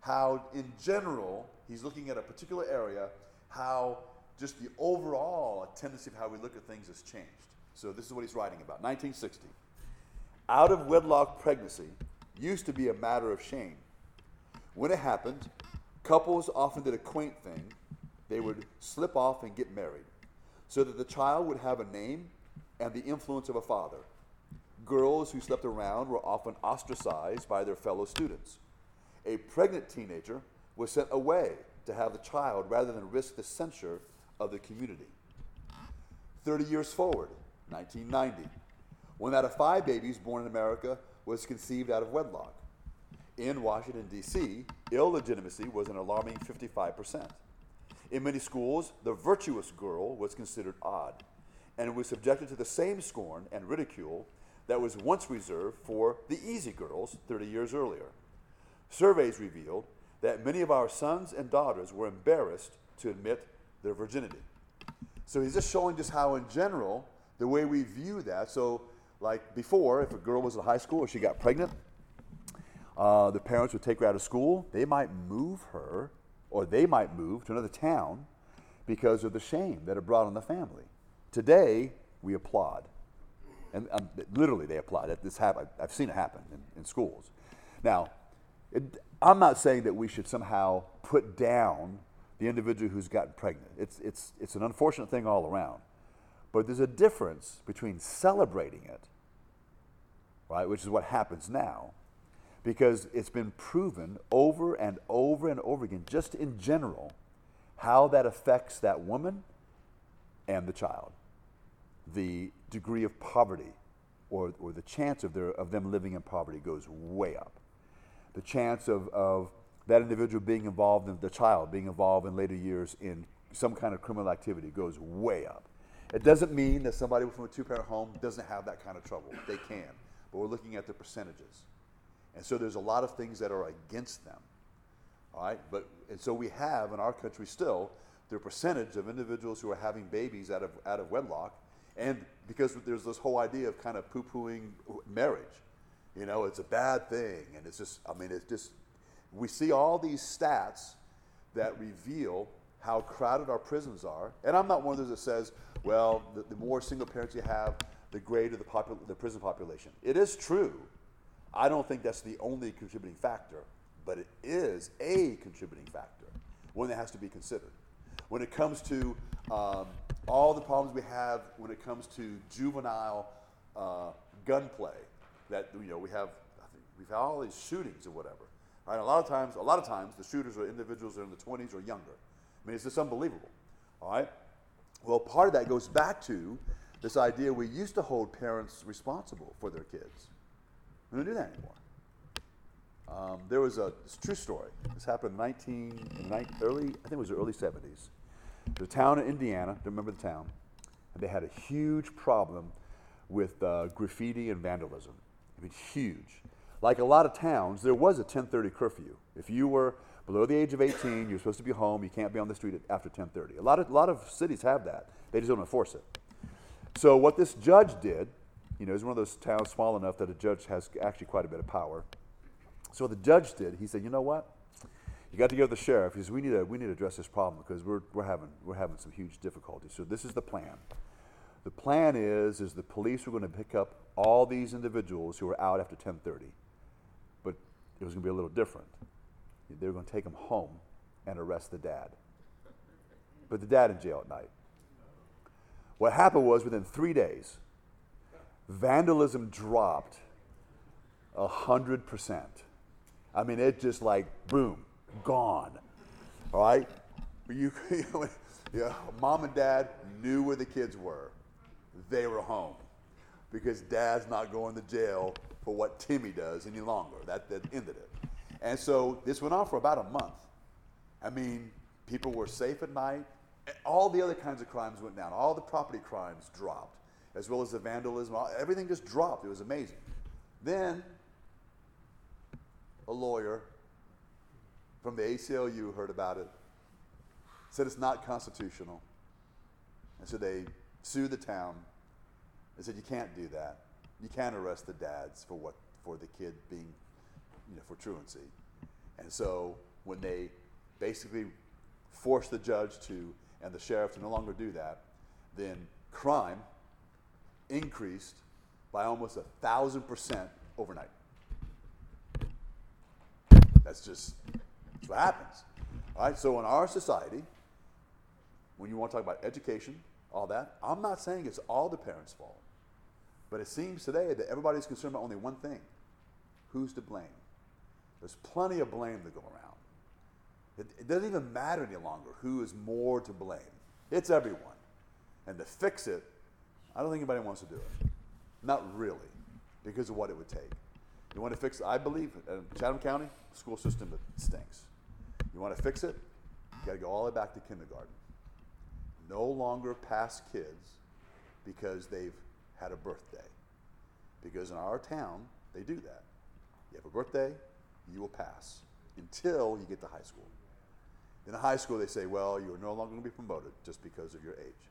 how, in general, he's looking at a particular area, how just the overall tendency of how we look at things has changed. So this is what he's writing about. 1960. Out of wedlock pregnancy used to be a matter of shame. When it happened, couples often did a quaint thing. They would slip off and get married so that the child would have a name and the influence of a father. Girls who slept around were often ostracized by their fellow students. A pregnant teenager was sent away to have the child rather than risk the censure of the community. 30 years forward, 1990, one out of five babies born in America was conceived out of wedlock. In Washington, D.C., illegitimacy was an alarming 55%. In many schools, the virtuous girl was considered odd and was subjected to the same scorn and ridicule that was once reserved for the easy girls 30 years earlier. Surveys revealed that many of our sons and daughters were embarrassed to admit their virginity. So he's just showing just how, in general, the way we view that. So, like before, if a girl was in high school or she got pregnant, uh, the parents would take her out of school. They might move her, or they might move to another town because of the shame that it brought on the family. Today, we applaud. And um, literally, they applaud. This happen, I've seen it happen in, in schools. Now, it, I'm not saying that we should somehow put down the individual who's gotten pregnant. It's, it's, it's an unfortunate thing all around. But there's a difference between celebrating it, right, which is what happens now, because it's been proven over and over and over again, just in general, how that affects that woman and the child. The degree of poverty or, or the chance of, their, of them living in poverty goes way up. The chance of, of that individual being involved in the child being involved in later years in some kind of criminal activity goes way up. It doesn't mean that somebody from a two parent home doesn't have that kind of trouble. They can. But we're looking at the percentages. And so there's a lot of things that are against them. All right? But and so we have in our country still the percentage of individuals who are having babies out of out of wedlock and because there's this whole idea of kind of poo-pooing marriage. You know, it's a bad thing and it's just I mean it's just we see all these stats that reveal how crowded our prisons are. And I'm not one of those that says, well, the, the more single parents you have, the greater the, popul- the prison population. It is true. I don't think that's the only contributing factor, but it is a contributing factor, one that has to be considered. When it comes to um, all the problems we have when it comes to juvenile uh, gunplay, that you know we have, I think we've had all these shootings or whatever. Right? A lot of times, a lot of times, the shooters are individuals that are in the 20s or younger. I mean, it's just unbelievable. All right. Well, part of that goes back to this idea we used to hold parents responsible for their kids. We don't do that anymore. Um, there was a true story. This happened in 19, in 19, early, I think it was the early 70s. The town in Indiana, don't remember the town, and they had a huge problem with uh, graffiti and vandalism. I mean, huge. Like a lot of towns, there was a 10:30 curfew. If you were below the age of 18, you're supposed to be home. You can't be on the street after 10:30. A lot of a lot of cities have that. They just don't enforce it. So what this judge did, you know, is one of those towns small enough that a judge has actually quite a bit of power. So what the judge did, he said, you know what? You got to go to the sheriff. He said, we need to we need to address this problem because we're we're having we're having some huge difficulties. So this is the plan. The plan is is the police are going to pick up all these individuals who are out after 10:30, but it was going to be a little different. They were going to take them home and arrest the dad. But the dad in jail at night. What happened was within three days, vandalism dropped a hundred percent. I mean, it just like boom, gone. All right, you, yeah, mom and dad knew where the kids were. They were home because dad's not going to jail for what Timmy does any longer. That, that ended it. And so this went on for about a month. I mean, people were safe at night. All the other kinds of crimes went down. All the property crimes dropped, as well as the vandalism. Everything just dropped. It was amazing. Then a lawyer from the ACLU heard about it, said it's not constitutional. And so they sued the town and said, you can't do that. You can't arrest the dads for what for the kid being, you know, for truancy. And so when they basically forced the judge to and the sheriff to no longer do that, then crime increased by almost a thousand percent overnight. That's just that's what happens. All right. So in our society, when you want to talk about education, all that, I'm not saying it's all the parents' fault, but it seems today that everybody's concerned about only one thing: who's to blame. There's plenty of blame to go around. It, it doesn't even matter any longer who is more to blame. It's everyone. And to fix it, I don't think anybody wants to do it. Not really, because of what it would take. You want to fix? I believe in Chatham County, school system stinks. You want to fix it? You got to go all the way back to kindergarten. No longer pass kids because they've had a birthday. Because in our town, they do that. You have a birthday, you will pass until you get to high school. In high school, they say, well, you're no longer going to be promoted just because of your age.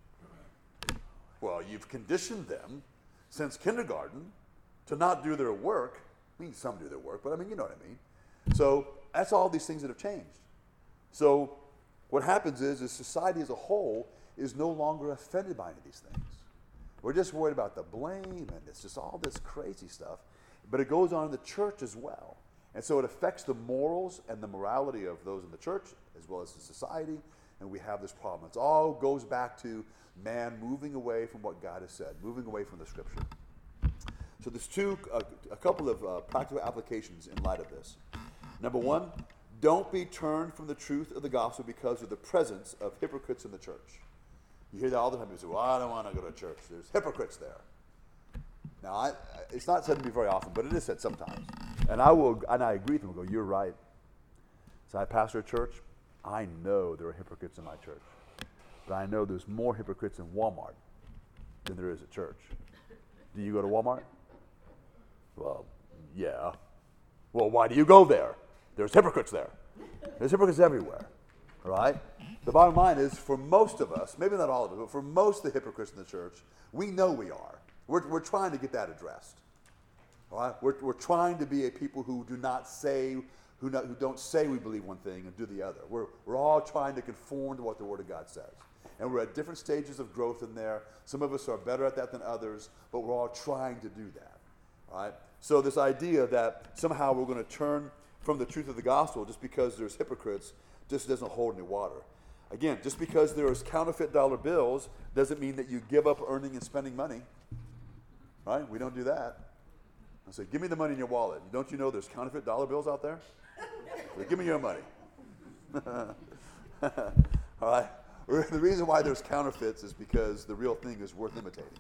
Well, you've conditioned them since kindergarten to not do their work. I mean, some do their work, but I mean, you know what I mean. So that's all these things that have changed. So what happens is, is society as a whole is no longer offended by any of these things. We're just worried about the blame and it's just all this crazy stuff. But it goes on in the church as well. And so it affects the morals and the morality of those in the church as well as the society and we have this problem. It all goes back to man moving away from what God has said, moving away from the scripture. So there's two, uh, a couple of uh, practical applications in light of this. Number one, don't be turned from the truth of the gospel because of the presence of hypocrites in the church. You hear that all the time. People say, "Well, I don't want to go to church. There's hypocrites there." Now, I, it's not said to me very often, but it is said sometimes. And I will, and I agree with them. I go, "You're right." So I pastor a church. I know there are hypocrites in my church, but I know there's more hypocrites in Walmart than there is at church. Do you go to Walmart? Well, yeah. Well, why do you go there? There's hypocrites there. There's hypocrites everywhere. Right? The bottom line is for most of us, maybe not all of us, but for most of the hypocrites in the church, we know we are. We're, we're trying to get that addressed. Right? We're, we're trying to be a people who do not say, who, not, who don't say we believe one thing and do the other. We're, we're all trying to conform to what the Word of God says. And we're at different stages of growth in there. Some of us are better at that than others, but we're all trying to do that. Right? So this idea that somehow we're going to turn from the truth of the gospel just because there's hypocrites just doesn't hold any water. Again, just because there's counterfeit dollar bills doesn't mean that you give up earning and spending money. Right? We don't do that. I say, give me the money in your wallet. Don't you know there's counterfeit dollar bills out there? Give me your money. All right? The reason why there's counterfeits is because the real thing is worth imitating.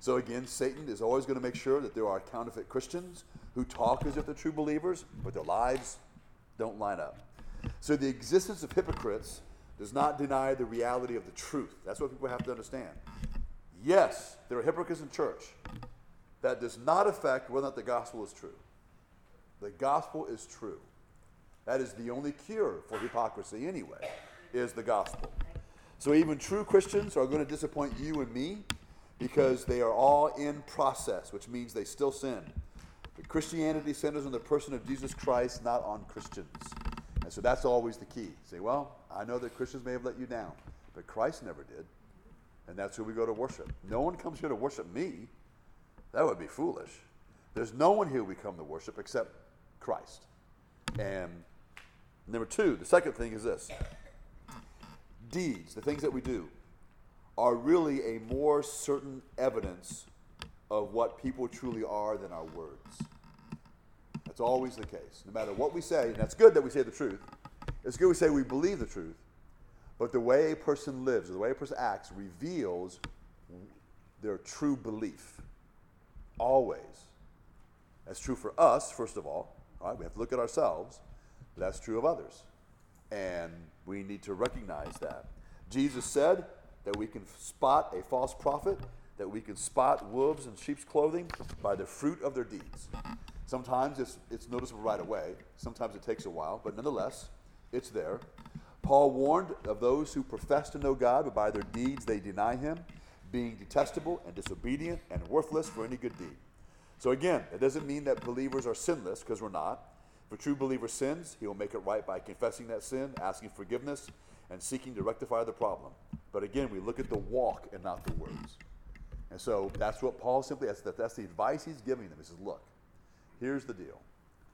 So again, Satan is always going to make sure that there are counterfeit Christians who talk as if they're true believers, but their lives don't line up. So the existence of hypocrites does not deny the reality of the truth. That's what people have to understand. Yes, there are hypocrites in church. That does not affect whether or not the gospel is true. The gospel is true. That is the only cure for hypocrisy, anyway, is the gospel. So even true Christians are going to disappoint you and me because they are all in process, which means they still sin. But Christianity centers on the person of Jesus Christ, not on Christians. And so that's always the key. Say, well, I know that Christians may have let you down, but Christ never did. And that's who we go to worship. No one comes here to worship me. That would be foolish. There's no one here we come to worship except Christ. And number two, the second thing is this deeds, the things that we do are really a more certain evidence of what people truly are than our words. That's always the case. No matter what we say, and that's good that we say the truth. It's good we say we believe the truth, but the way a person lives or the way a person acts reveals their true belief. Always. That's true for us, first of all. All right, we have to look at ourselves, that's true of others. And we need to recognize that. Jesus said, that we can spot a false prophet, that we can spot wolves in sheep's clothing by the fruit of their deeds. Sometimes it's, it's noticeable right away, sometimes it takes a while, but nonetheless, it's there. Paul warned of those who profess to know God, but by their deeds they deny him, being detestable and disobedient and worthless for any good deed. So again, it doesn't mean that believers are sinless, because we're not. If a true believer sins, he will make it right by confessing that sin, asking forgiveness, and seeking to rectify the problem. But again, we look at the walk and not the words. And so that's what Paul simply, that's, that's the advice he's giving them. He says, look, here's the deal.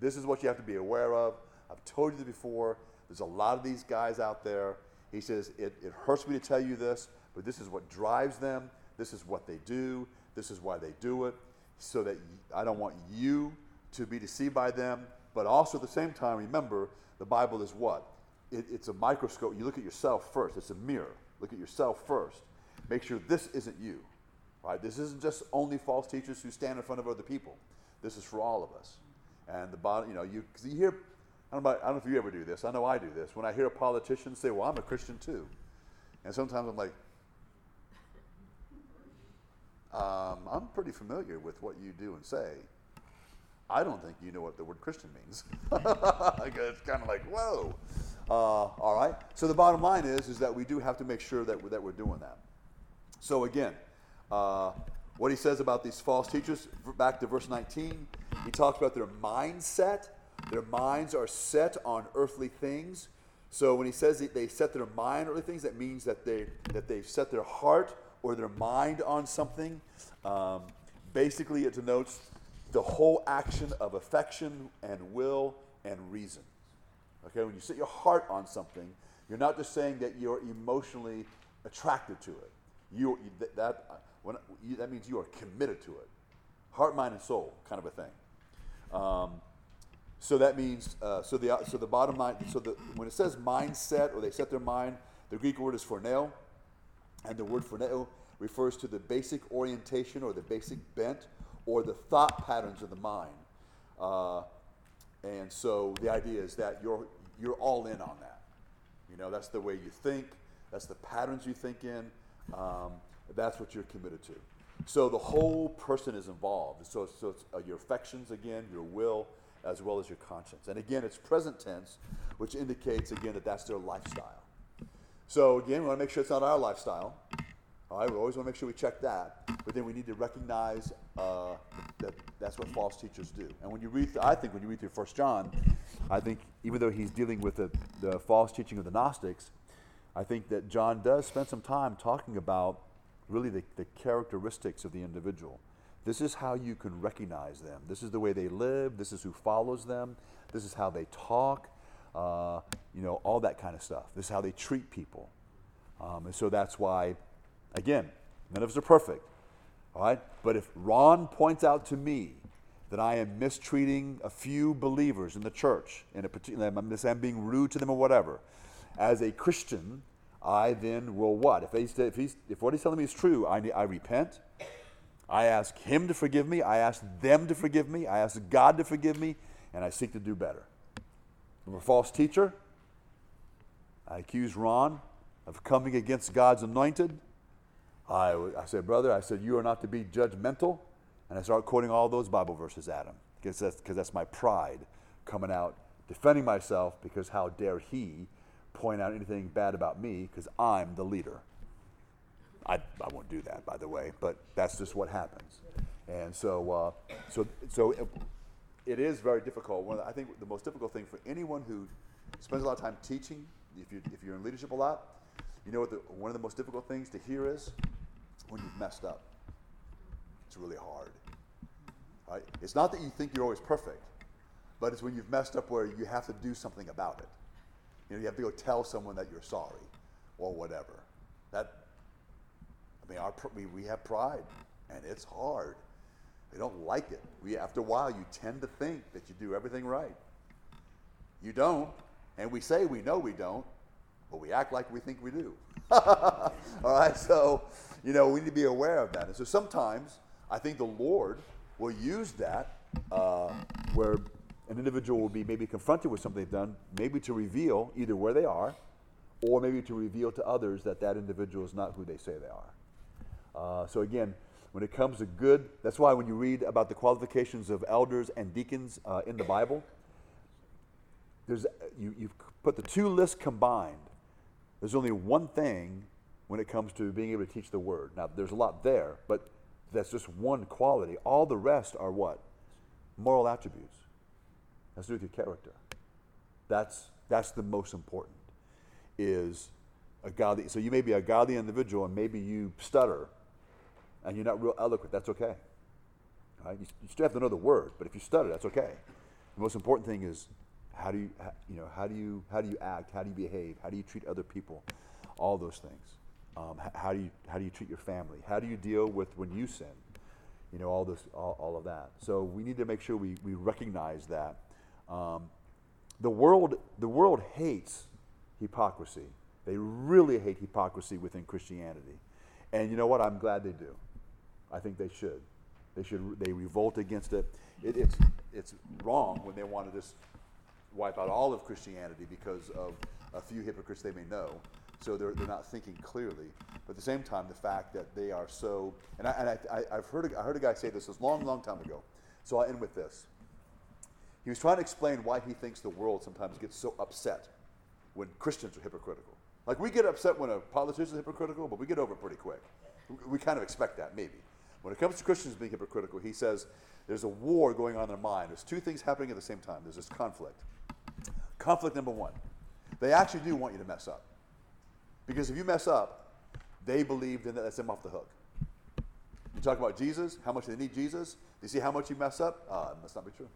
This is what you have to be aware of. I've told you this before. There's a lot of these guys out there. He says, it, it hurts me to tell you this, but this is what drives them. This is what they do. This is why they do it. So that I don't want you to be deceived by them. But also at the same time, remember, the Bible is what? it, it's a microscope. You look at yourself first. It's a mirror. Look at yourself first. Make sure this isn't you. Right? This isn't just only false teachers who stand in front of other people. This is for all of us. And the bottom, you know, you, you hear, I don't, know about, I don't know if you ever do this. I know I do this. When I hear a politician say, well, I'm a Christian too. And sometimes I'm like, um, I'm pretty familiar with what you do and say. I don't think you know what the word Christian means. it's kind of like, whoa. Uh, all right. So the bottom line is, is that we do have to make sure that we're, that we're doing that. So again, uh, what he says about these false teachers, back to verse 19, he talks about their mindset. Their minds are set on earthly things. So when he says they set their mind on earthly things, that means that they that they've set their heart or their mind on something. Um, basically, it denotes the whole action of affection and will and reason. Okay, when you set your heart on something, You're not just saying that you're emotionally attracted to it. You, that, that, uh, when, you, that means you are committed to it. Heart, mind, and soul, kind of a thing. Um, so that means, uh, so, the, so the bottom line, so the, when it says mindset or they set their mind, the Greek word is phroneo, and the word phroneo refers to the basic orientation or the basic bent or the thought patterns of the mind. Uh, and so the idea is that you're, you're all in on that. You know, that's the way you think, that's the patterns you think in, um, that's what you're committed to. So the whole person is involved. So, so it's uh, your affections, again, your will, as well as your conscience. And again, it's present tense, which indicates, again, that that's their lifestyle. So again, we want to make sure it's not our lifestyle. All right, we always want to make sure we check that. But then we need to recognize uh, that that's what false teachers do. And when you read, I think when you read through First John, I think even though he's dealing with the, the false teaching of the Gnostics, I think that John does spend some time talking about really the, the characteristics of the individual. This is how you can recognize them. This is the way they live. This is who follows them. This is how they talk. Uh, you know, all that kind of stuff. This is how they treat people. Um, and so that's why, again, none of us are perfect. All right? But if Ron points out to me that I am mistreating a few believers in the church, in a particular, I'm, being rude to them or whatever, as a Christian, I then will what? If, he's, if, he's, if what he's telling me is true, I, I repent. I ask him to forgive me. I ask them to forgive me. I ask God to forgive me, and I seek to do better. I'm a false teacher. I accuse Ron of coming against God's anointed. I, I said, brother, I said, you are not to be judgmental. And I start quoting all those Bible verses at him because that's, that's my pride coming out, defending myself because how dare he point out anything bad about me because I'm the leader. I, I won't do that, by the way, but that's just what happens. And so, uh, so, so it, it is very difficult. One the, I think the most difficult thing for anyone who spends a lot of time teaching, if, you, if you're in leadership a lot, you know what the, one of the most difficult things to hear is when you've messed up. It's really hard. Right? It's not that you think you're always perfect, but it's when you've messed up where you have to do something about it. You know, you have to go tell someone that you're sorry or whatever. That, I mean, our, we, we have pride, and it's hard. They don't like it. We, after a while, you tend to think that you do everything right. You don't, and we say we know we don't, but we act like we think we do. All right, so, you know, we need to be aware of that. And so sometimes I think the Lord will use that uh, where an individual will be maybe confronted with something they've done, maybe to reveal either where they are or maybe to reveal to others that that individual is not who they say they are. Uh, so again, when it comes to good, that's why when you read about the qualifications of elders and deacons uh, in the Bible, there's, you, you've put the two lists combined. There's only one thing when it comes to being able to teach the word. Now, there's a lot there, but that's just one quality. All the rest are what? Moral attributes. Has to do with your character. That's, that's the most important, is a godly. So you may be a godly individual and maybe you stutter and you're not real eloquent. That's okay. Right? You, you still have to know the word, but if you stutter, that's okay. The most important thing is how do you, you know, how do you, how do you act? How do you behave? How do you treat other people? All those things. Um, how, do you, how do you treat your family? How do you deal with when you sin? You know, all, this, all, all of that. So we need to make sure we, we recognize that. Um, the, world, the world hates hypocrisy. They really hate hypocrisy within Christianity. And you know what? I'm glad they do. I think they should. They should. They revolt against it. it it's, it's wrong when they want to just wipe out all of Christianity because of a few hypocrites they may know. So they're, they're not thinking clearly. But at the same time, the fact that they are so, and, I, have heard I heard a guy say this a long, long time ago. So I'll end with this. He was trying to explain why he thinks the world sometimes gets so upset when Christians are hypocritical. Like we get upset when a politician is hypocritical, but we get over it pretty quick. We kind of expect that, maybe. When it comes to Christians being hypocritical, he says there's a war going on in their mind. There's two things happening at the same time. There's this conflict. Conflict number one, they actually do want you to mess up. Because if you mess up, they believe then that that's them off the hook. You talk about Jesus, how much they need Jesus. Do you see how much you mess up? Uh, it must not be true.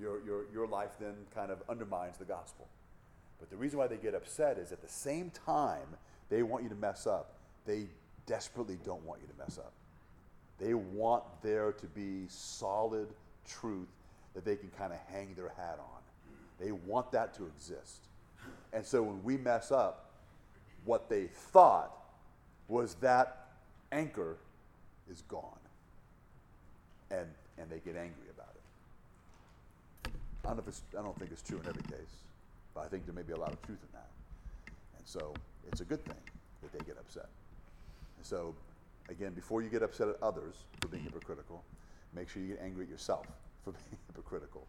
Your, your, your life then kind of undermines the gospel. But the reason why they get upset is at the same time they want you to mess up, they desperately don't want you to mess up. They want there to be solid truth that they can kind of hang their hat on. They want that to exist. And so when we mess up, what they thought was that anchor is gone. And, and they get angry about it. I don't, I don't think it's true in every case, but I think there may be a lot of truth in that. And so it's a good thing that they get upset. And so, again, before you get upset at others for being hypocritical, make sure you get angry at yourself for being hypocritical.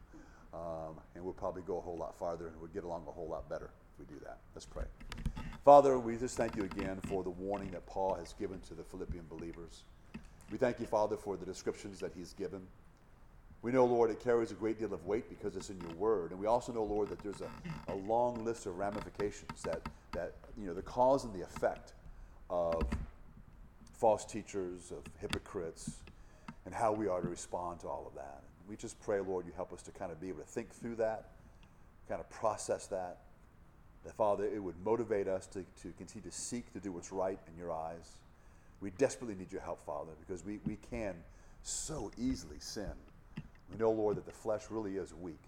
Um, and we'll probably go a whole lot farther and we'll get along a whole lot better if we do that. Let's pray. Father, we just thank you again for the warning that Paul has given to the Philippian believers. We thank you, Father, for the descriptions that he's given. We know, Lord, it carries a great deal of weight because it's in your word. And we also know, Lord, that there's a, a long list of ramifications that, that, you know, the cause and the effect of false teachers, of hypocrites, and how we are to respond to all of that. We just pray, Lord, you help us to kind of be able to think through that, kind of process that. That, Father, it would motivate us to, to continue to seek to do what's right in your eyes. We desperately need your help, Father, because we, we can so easily sin. We know, Lord, that the flesh really is weak.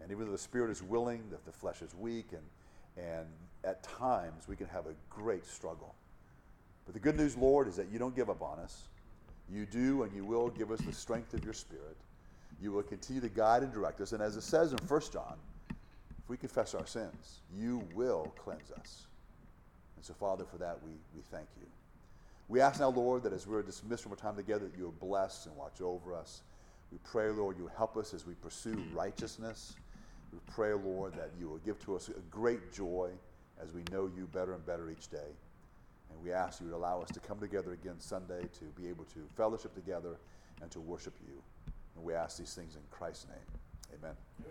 And even though the spirit is willing, that the flesh is weak, and, and at times we can have a great struggle. But the good news, Lord, is that you don't give up on us. You do and you will give us the strength of your spirit. You will continue to guide and direct us. And as it says in 1 John, we confess our sins, you will cleanse us. And so, Father, for that we, we thank you. We ask now, Lord, that as we're dismissed from our time together, that you will bless and watch over us. We pray, Lord, you help us as we pursue righteousness. We pray, Lord, that you will give to us a great joy as we know you better and better each day. And we ask you to allow us to come together again Sunday to be able to fellowship together and to worship you. And we ask these things in Christ's name. Amen.